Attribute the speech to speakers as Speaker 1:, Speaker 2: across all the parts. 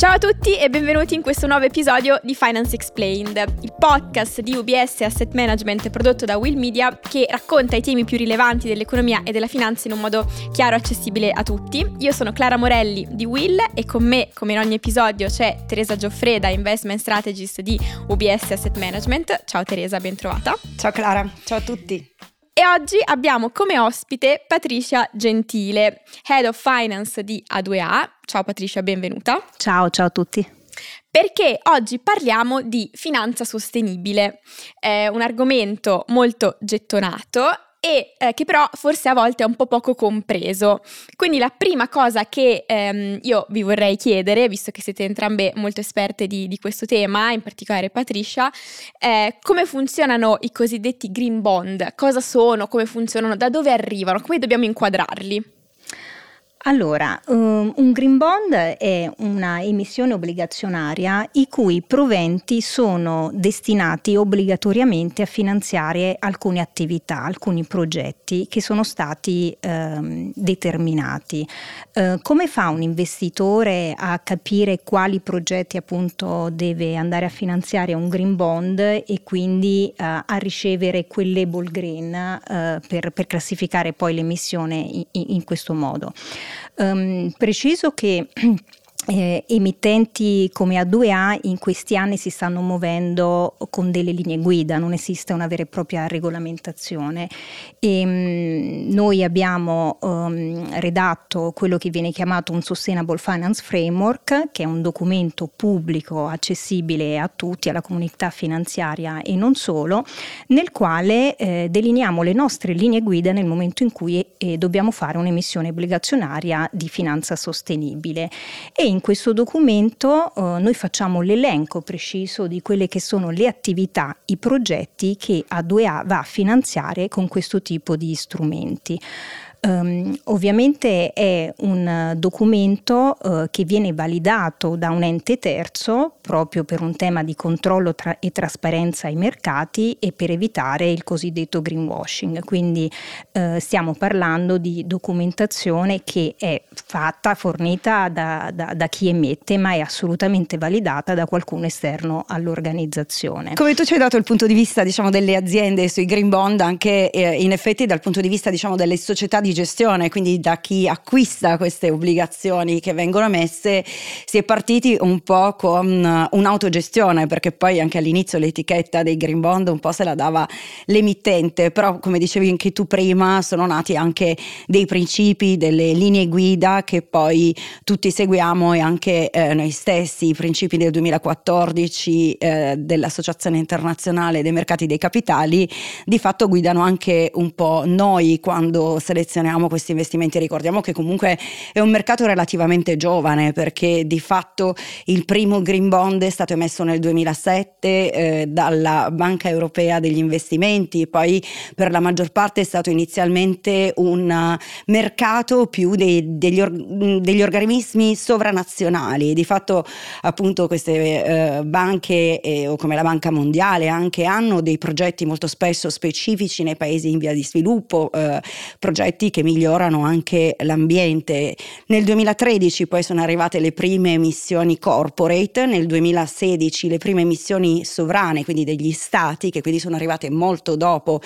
Speaker 1: Ciao a tutti e benvenuti in questo nuovo episodio di Finance Explained, il podcast di UBS Asset Management prodotto da Will Media che racconta i temi più rilevanti dell'economia e della finanza in un modo chiaro e accessibile a tutti. Io sono Clara Morelli di Will e con me, come in ogni episodio, c'è Teresa Gioffreda, Investment Strategist di UBS Asset Management. Ciao Teresa, ben trovata.
Speaker 2: Ciao Clara, ciao a tutti.
Speaker 1: E oggi abbiamo come ospite Patricia Gentile, Head of Finance di A2A. Ciao Patricia, benvenuta.
Speaker 3: Ciao, ciao a tutti.
Speaker 1: Perché oggi parliamo di finanza sostenibile, è un argomento molto gettonato e eh, che però forse a volte è un po' poco compreso. Quindi la prima cosa che ehm, io vi vorrei chiedere, visto che siete entrambe molto esperte di, di questo tema, in particolare Patricia, è come funzionano i cosiddetti green bond, cosa sono, come funzionano, da dove arrivano, come dobbiamo inquadrarli?
Speaker 3: Allora, um, un green bond è una emissione obbligazionaria i cui proventi sono destinati obbligatoriamente a finanziare alcune attività, alcuni progetti che sono stati um, determinati. Uh, come fa un investitore a capire quali progetti appunto deve andare a finanziare un green bond e quindi uh, a ricevere quel label green uh, per, per, classificare poi l'emissione in, in questo modo? Um, preciso che eh, emittenti come A2A in questi anni si stanno muovendo con delle linee guida, non esiste una vera e propria regolamentazione. E, mh, mm, noi abbiamo um, redatto quello che viene chiamato un Sustainable Finance Framework, che è un documento pubblico accessibile a tutti, alla comunità finanziaria e non solo, nel quale eh, delineiamo le nostre linee guida nel momento in cui eh, dobbiamo fare un'emissione obbligazionaria di finanza sostenibile. E in in questo documento eh, noi facciamo l'elenco preciso di quelle che sono le attività, i progetti che A2A va a finanziare con questo tipo di strumenti. Um, ovviamente è un documento uh, che viene validato da un ente terzo proprio per un tema di controllo tra- e trasparenza ai mercati e per evitare il cosiddetto greenwashing. Quindi uh, stiamo parlando di documentazione che è fatta, fornita da, da, da, chi emette, ma è assolutamente validata da qualcuno esterno all'organizzazione.
Speaker 2: Come tu ci hai dato il punto di vista diciamo, delle aziende sui green bond, anche eh, in effetti dal punto di vista diciamo, delle società di gestione, quindi da chi acquista queste obbligazioni che vengono messe, si è partiti un po' con un'autogestione, perché poi anche all'inizio l'etichetta dei green bond un po' se la dava l'emittente, però come dicevi anche tu prima, sono nati anche dei principi, delle linee guida che poi tutti seguiamo e anche eh, noi stessi, i principi del 2014 eh, dell'Associazione internazionale dei mercati dei capitali, di fatto guidano anche un po' noi quando selezioniamo selezioniamo questi investimenti. Ricordiamo che comunque è un mercato relativamente giovane perché di fatto il primo green bond è stato emesso nel 2007 eh, dalla Banca Europea degli Investimenti, poi per la maggior parte è stato inizialmente un mercato più dei, degli, or, degli, organismi sovranazionali. Di fatto appunto queste eh, banche eh, o come la Banca Mondiale anche hanno dei progetti molto spesso specifici nei paesi in via di sviluppo, eh, che migliorano anche l'ambiente. Nel 2013 poi sono arrivate le prime emissioni corporate, nel 2016 le prime emissioni sovrane, quindi degli stati, che quindi sono arrivate molto dopo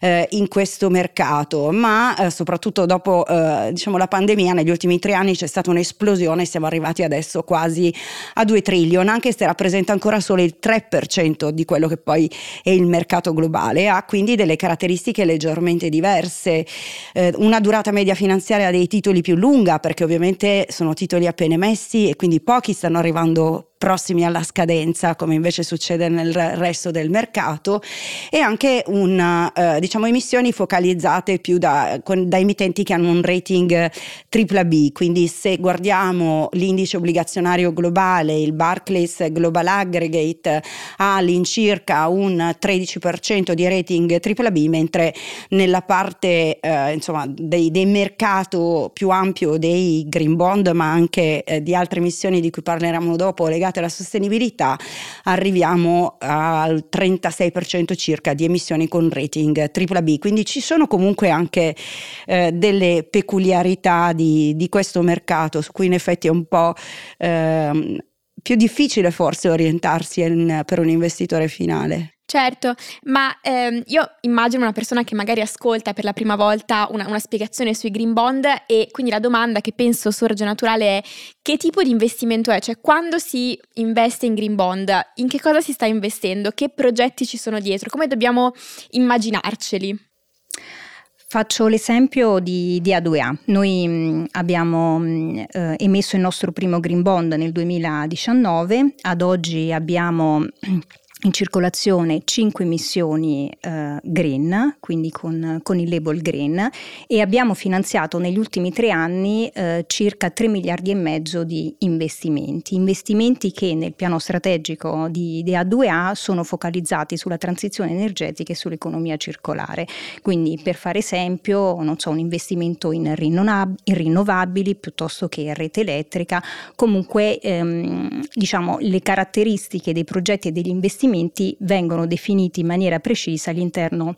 Speaker 2: eh, in questo mercato, ma eh, soprattutto dopo eh, diciamo la pandemia, negli ultimi tre anni c'è stata un'esplosione, siamo arrivati adesso quasi a 2 trillion, anche se rappresenta ancora solo il 3% di quello che poi è il mercato globale, ha quindi delle caratteristiche leggermente diverse. Eh, una durata media finanziaria dei titoli più lunga, perché ovviamente sono titoli appena emessi e quindi pochi stanno arrivando prossimi alla scadenza, come invece succede nel resto del mercato, e anche una, eh, diciamo, emissioni focalizzate più da, con, da, emittenti che hanno un rating AAA. Quindi se guardiamo l'indice obbligazionario globale, il Barclays Global Aggregate ha all'incirca un 13% di rating AAA, mentre nella parte eh, insomma, dei, dei mercato più ampio dei green bond, ma anche eh, di altre emissioni di cui parleremo dopo, legate legate alla sostenibilità arriviamo al 36% circa di emissioni con rating AAA, quindi ci sono comunque anche eh, delle peculiarità di, di, questo mercato su cui in effetti è un po' eh, più difficile forse orientarsi in, per un investitore finale.
Speaker 1: Certo, ma ehm, io immagino una persona che magari ascolta per la prima volta una, una, spiegazione sui green bond e quindi la domanda che penso sorge naturale è che tipo di investimento è? Cioè quando si investe in green bond, in che cosa si sta investendo? Che progetti ci sono dietro? Come dobbiamo immaginarceli?
Speaker 3: Faccio l'esempio di, di A2A. Noi mh, mm, abbiamo mh, mm, eh, emesso il nostro primo green bond nel 2019, ad oggi abbiamo in circolazione 5 missioni eh, green, quindi con, con, il label green, e abbiamo finanziato negli ultimi tre anni eh, circa 3 miliardi e mezzo di investimenti, investimenti che nel piano strategico di, di A2A sono focalizzati sulla transizione energetica e sull'economia circolare. Quindi per fare esempio, so, un investimento in, in rinnovabili piuttosto che in rete elettrica, comunque ehm, diciamo le caratteristiche dei progetti e degli investimenti investimenti vengono definiti in maniera precisa all'interno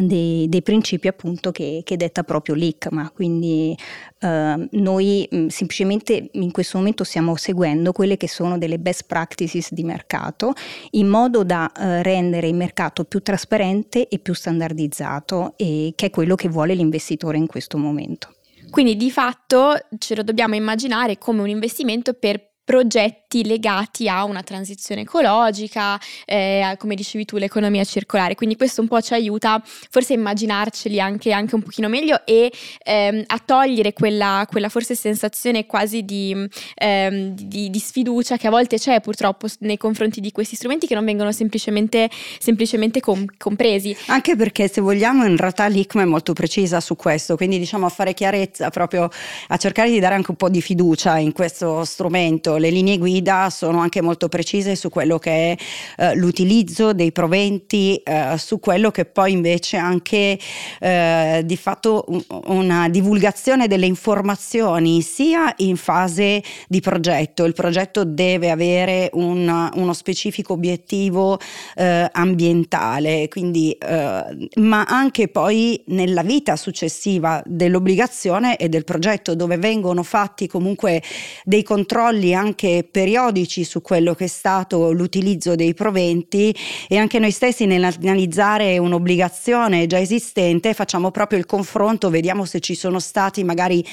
Speaker 3: dei, dei, principi appunto che, che, detta proprio l'ICMA, quindi eh, noi mh, semplicemente in questo momento stiamo seguendo quelle che sono delle best practices di mercato in modo da eh, rendere il mercato più trasparente e più standardizzato e che è quello che vuole l'investitore in questo momento.
Speaker 1: Quindi di fatto ce lo dobbiamo immaginare come un investimento per progetti legati a una transizione ecologica, eh, come dicevi tu, l'economia circolare. Quindi questo un po' ci aiuta forse a immaginarceli anche, anche un pochino meglio e ehm, a togliere quella, quella, forse sensazione quasi di, ehm, di, di, sfiducia che a volte c'è purtroppo nei confronti di questi strumenti che non vengono semplicemente, semplicemente com- compresi.
Speaker 2: Anche perché se vogliamo in realtà l'ICMA è molto precisa su questo, quindi diciamo a fare chiarezza, proprio a cercare di dare anche un po' di fiducia in questo strumento le linee guida sono anche molto precise su quello che è eh, l'utilizzo dei proventi, eh, su quello che poi invece anche eh, di fatto un, una divulgazione delle informazioni sia in fase di progetto, il progetto deve avere un, uno specifico obiettivo eh, ambientale, quindi, eh, ma anche poi nella vita successiva dell'obbligazione e del progetto dove vengono fatti comunque dei controlli anche periodici su quello che è stato l'utilizzo dei proventi e anche noi stessi nell'analizzare un'obbligazione già esistente facciamo proprio il confronto, vediamo se ci sono stati magari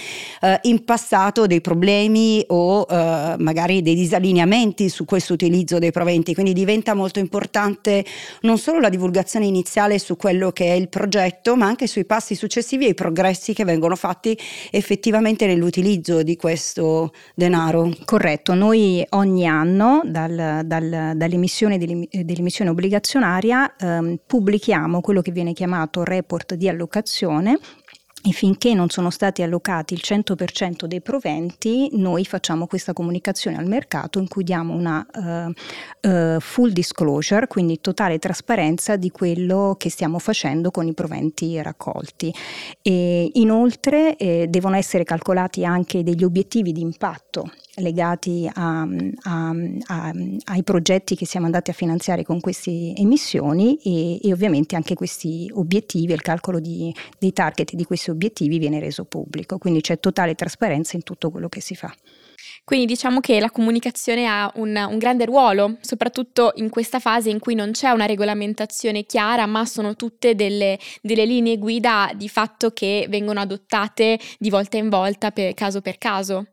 Speaker 2: eh, in passato dei problemi o eh, magari dei disallineamenti su questo utilizzo dei proventi, quindi diventa molto importante non solo la divulgazione iniziale su quello che è il progetto, ma anche sui passi successivi e i progressi che vengono fatti effettivamente nell'utilizzo di questo denaro.
Speaker 3: Corretto Corretto, noi ogni anno dal, dal, dall'emissione dell'emissione obbligazionaria ehm, pubblichiamo quello che viene chiamato report di allocazione e finché non sono stati allocati il 100% dei proventi, noi facciamo questa comunicazione al mercato in cui diamo una uh, uh, full disclosure, quindi totale trasparenza di quello che stiamo facendo con i proventi raccolti. E inoltre eh, devono essere calcolati anche degli obiettivi di impatto legati a, a, a, ai progetti che siamo andati a finanziare con queste emissioni e, e ovviamente anche questi obiettivi, il calcolo di, dei target di questi obiettivi viene reso pubblico, quindi c'è totale trasparenza in tutto quello che si fa.
Speaker 1: Quindi diciamo che la comunicazione ha un, un, grande ruolo, soprattutto in questa fase in cui non c'è una regolamentazione chiara, ma sono tutte delle, delle linee guida di fatto che vengono adottate di volta in volta per caso per caso.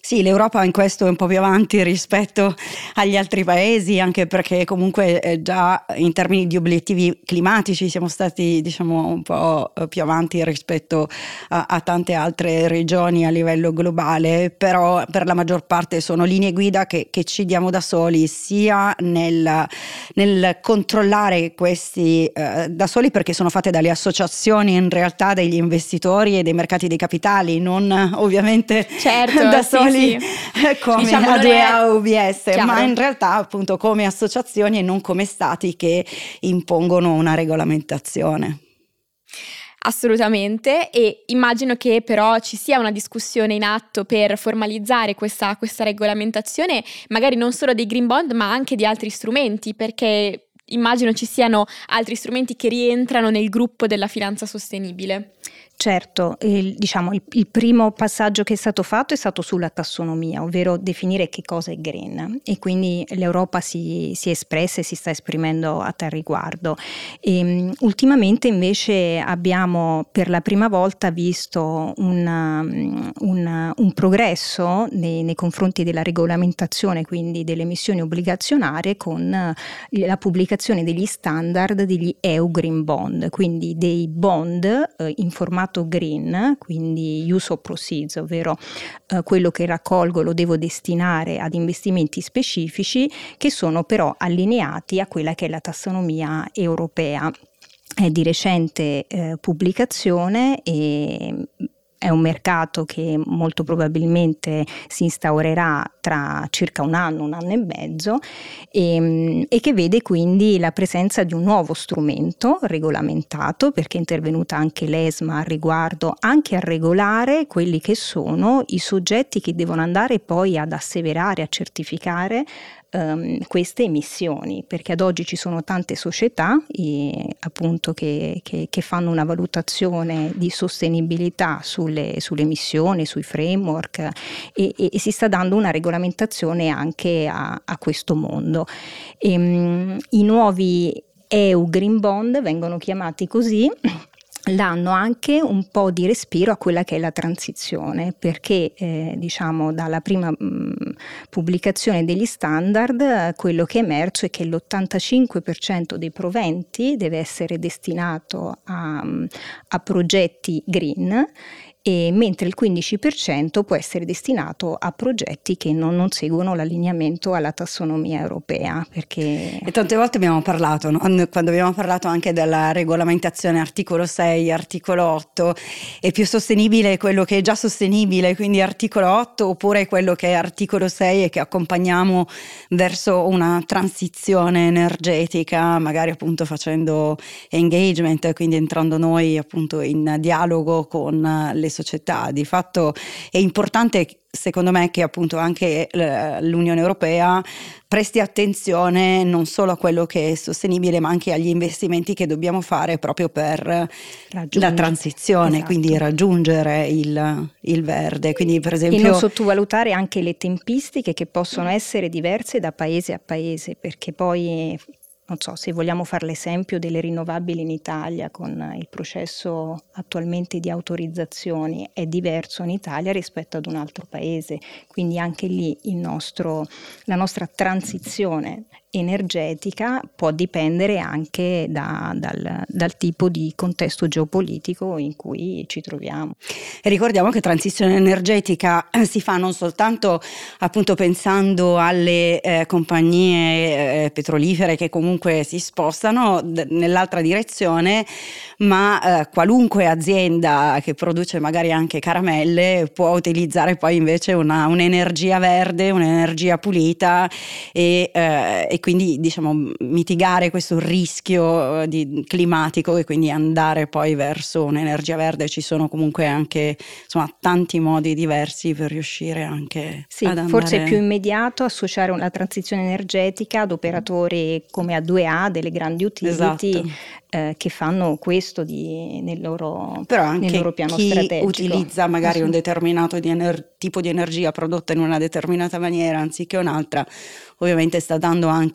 Speaker 2: Sì, l'Europa in questo è un po' più avanti rispetto agli altri paesi, anche perché comunque eh, già in termini di obiettivi climatici siamo stati diciamo un po' eh, più avanti rispetto a, a tante altre regioni a livello globale, però per la maggior parte sono linee guida che, che ci diamo da soli, sia nel, nel controllare questi eh, da soli perché sono fatte dalle associazioni in realtà degli investitori e dei mercati dei capitali, non ovviamente
Speaker 1: certo,
Speaker 2: da soli
Speaker 1: soli sì,
Speaker 2: come diciamo, A2A o UBS, ma in realtà appunto come associazioni e non come stati che impongono una regolamentazione.
Speaker 1: Assolutamente e immagino che però ci sia una discussione in atto per formalizzare questa, questa regolamentazione, magari non solo dei green bond ma anche di altri strumenti perché immagino ci siano altri strumenti che rientrano nel gruppo della finanza sostenibile.
Speaker 3: Certo, il, diciamo, il, il, primo passaggio che è stato fatto è stato sulla tassonomia, ovvero definire che cosa è green e quindi l'Europa si, si è espressa e si sta esprimendo a tal riguardo. E, um, ultimamente invece abbiamo per la prima volta visto un, um, un, un progresso nei, nei, confronti della regolamentazione, quindi delle emissioni obbligazionarie con uh, la pubblicazione degli standard degli EU Green Bond, quindi dei bond uh, in formato formato green, quindi use of proceeds, ovvero eh, quello che raccolgo lo devo destinare ad investimenti specifici che sono però allineati a quella che è la tassonomia europea. È di recente eh, pubblicazione e è un mercato che molto probabilmente si instaurerà tra circa un anno, un anno e mezzo e, ehm, e, che vede quindi la presenza di un nuovo strumento regolamentato perché è intervenuta anche l'ESMA al riguardo anche a regolare quelli che sono i soggetti che devono andare poi ad asseverare, a certificare um, queste emissioni, perché ad oggi ci sono tante società e, appunto che, che, che, fanno una valutazione di sostenibilità sulle, sulle emissioni, sui framework e, e, e, si sta dando una regolamentazione anche a, a questo mondo. E, um, I nuovi EU Green Bond vengono chiamati così danno anche un po' di respiro a quella che è la transizione, perché eh, diciamo dalla prima mh, mm, pubblicazione degli standard quello che è emerso è che l'85% dei proventi deve essere destinato a, a progetti green e mentre il 15% può essere destinato a progetti che non, non, seguono l'allineamento alla tassonomia europea. Perché...
Speaker 2: E tante volte abbiamo parlato, no? quando abbiamo parlato anche della regolamentazione articolo 6, articolo 8, è più sostenibile quello che è già sostenibile, quindi articolo 8, oppure quello che è articolo 6 e che accompagniamo verso una transizione energetica, magari appunto facendo engagement, quindi entrando noi appunto in dialogo con le società. Di fatto è importante secondo me che appunto anche l'Unione Europea presti attenzione non solo a quello che è sostenibile ma anche agli investimenti che dobbiamo fare proprio per la transizione, esatto. quindi raggiungere il, il, verde. Quindi per esempio...
Speaker 3: E non sottovalutare anche le tempistiche che possono essere diverse da paese a paese perché poi non so, se vogliamo fare l'esempio delle rinnovabili in Italia con il processo attualmente di autorizzazioni è diverso in Italia rispetto ad un altro paese, quindi anche lì nostro, la nostra transizione energetica può dipendere anche da, dal, dal, tipo di contesto geopolitico in cui ci troviamo.
Speaker 2: E ricordiamo che transizione energetica si fa non soltanto appunto pensando alle eh, compagnie eh, petrolifere che comunque si spostano d- nell'altra direzione, ma eh, qualunque azienda che produce magari anche caramelle può utilizzare poi invece una, un'energia verde, un'energia pulita e, eh, e quindi diciamo mitigare questo rischio eh, di, climatico e quindi andare poi verso un'energia verde. Ci sono comunque anche insomma, tanti modi diversi per riuscire anche
Speaker 3: sì,
Speaker 2: ad andare...
Speaker 3: Forse è più immediato associare una transizione energetica ad operatori come A2A delle grandi utility esatto eh, che fanno questo di, nel, loro,
Speaker 2: Però anche
Speaker 3: nel loro piano
Speaker 2: chi
Speaker 3: strategico.
Speaker 2: utilizza magari un determinato di ener- tipo di energia prodotta in una determinata maniera anziché un'altra, ovviamente sta dando anche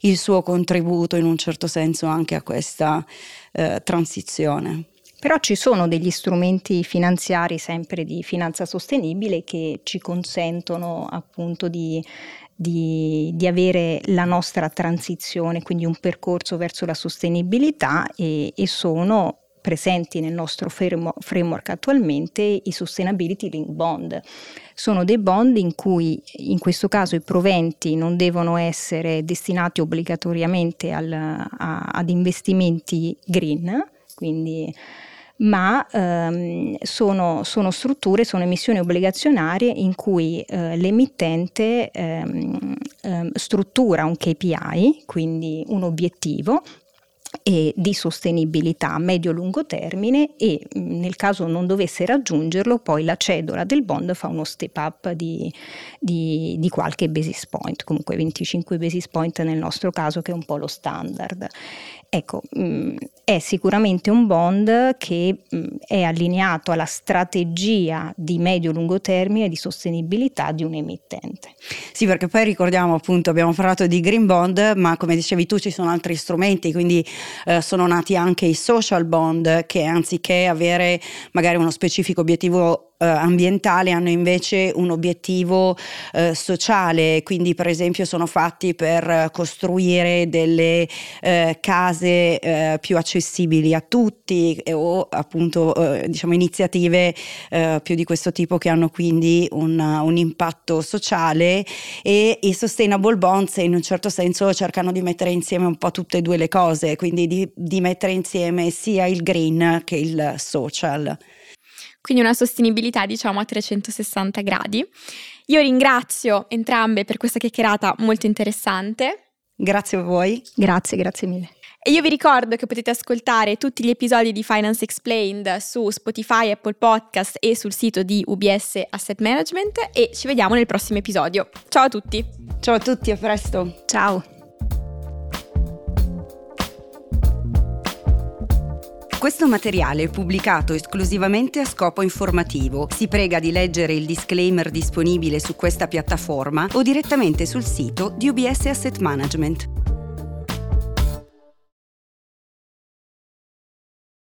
Speaker 2: il suo contributo in un certo senso anche a questa eh, transizione.
Speaker 3: Però ci sono degli strumenti finanziari sempre di finanza sostenibile che ci consentono appunto di di, di, avere la nostra transizione, quindi un percorso verso la sostenibilità e, e sono presenti nel nostro framework attualmente i Sustainability Link Bond. Sono dei bond in cui in questo caso i proventi non devono essere destinati obbligatoriamente al, a, ad investimenti green, quindi ma ehm, sono, sono, strutture, sono emissioni obbligazionarie in cui eh, l'emittente ehm, ehm, struttura un KPI, quindi un obiettivo, e di sostenibilità a medio-lungo termine e nel caso non dovesse raggiungerlo poi la cedola del bond fa uno step up di, di, di qualche basis point, comunque 25 basis point nel nostro caso che è un po' lo standard. Ecco, mh, è sicuramente un bond che mh, è allineato alla strategia di medio-lungo termine di sostenibilità di un emittente.
Speaker 2: Sì, perché poi ricordiamo appunto, abbiamo parlato di green bond, ma come dicevi tu ci sono altri strumenti, quindi eh, sono nati anche i social bond che anziché avere magari uno specifico obiettivo eh, ambientale hanno invece un obiettivo eh, sociale, quindi per esempio sono fatti per costruire delle eh, case eh, più accessibili a tutti o appunto eh, diciamo iniziative eh, più di questo tipo che hanno quindi un, un impatto sociale e i sustainable bonds in un certo senso cercano di mettere insieme un po' tutte e due le cose, quindi di, di mettere insieme sia il green che il social
Speaker 1: quindi una sostenibilità diciamo a 360 gradi. Io ringrazio entrambe per questa chiacchierata molto interessante.
Speaker 2: Grazie a voi.
Speaker 3: Grazie, grazie mille.
Speaker 1: E io vi ricordo che potete ascoltare tutti gli episodi di Finance Explained su Spotify, Apple Podcast e sul sito di UBS Asset Management e ci vediamo nel prossimo episodio. Ciao a tutti.
Speaker 2: Ciao a tutti, a presto.
Speaker 3: Ciao.
Speaker 2: Questo materiale è pubblicato esclusivamente a scopo informativo. Si prega di leggere il disclaimer disponibile su questa piattaforma o direttamente sul sito di UBS Asset Management.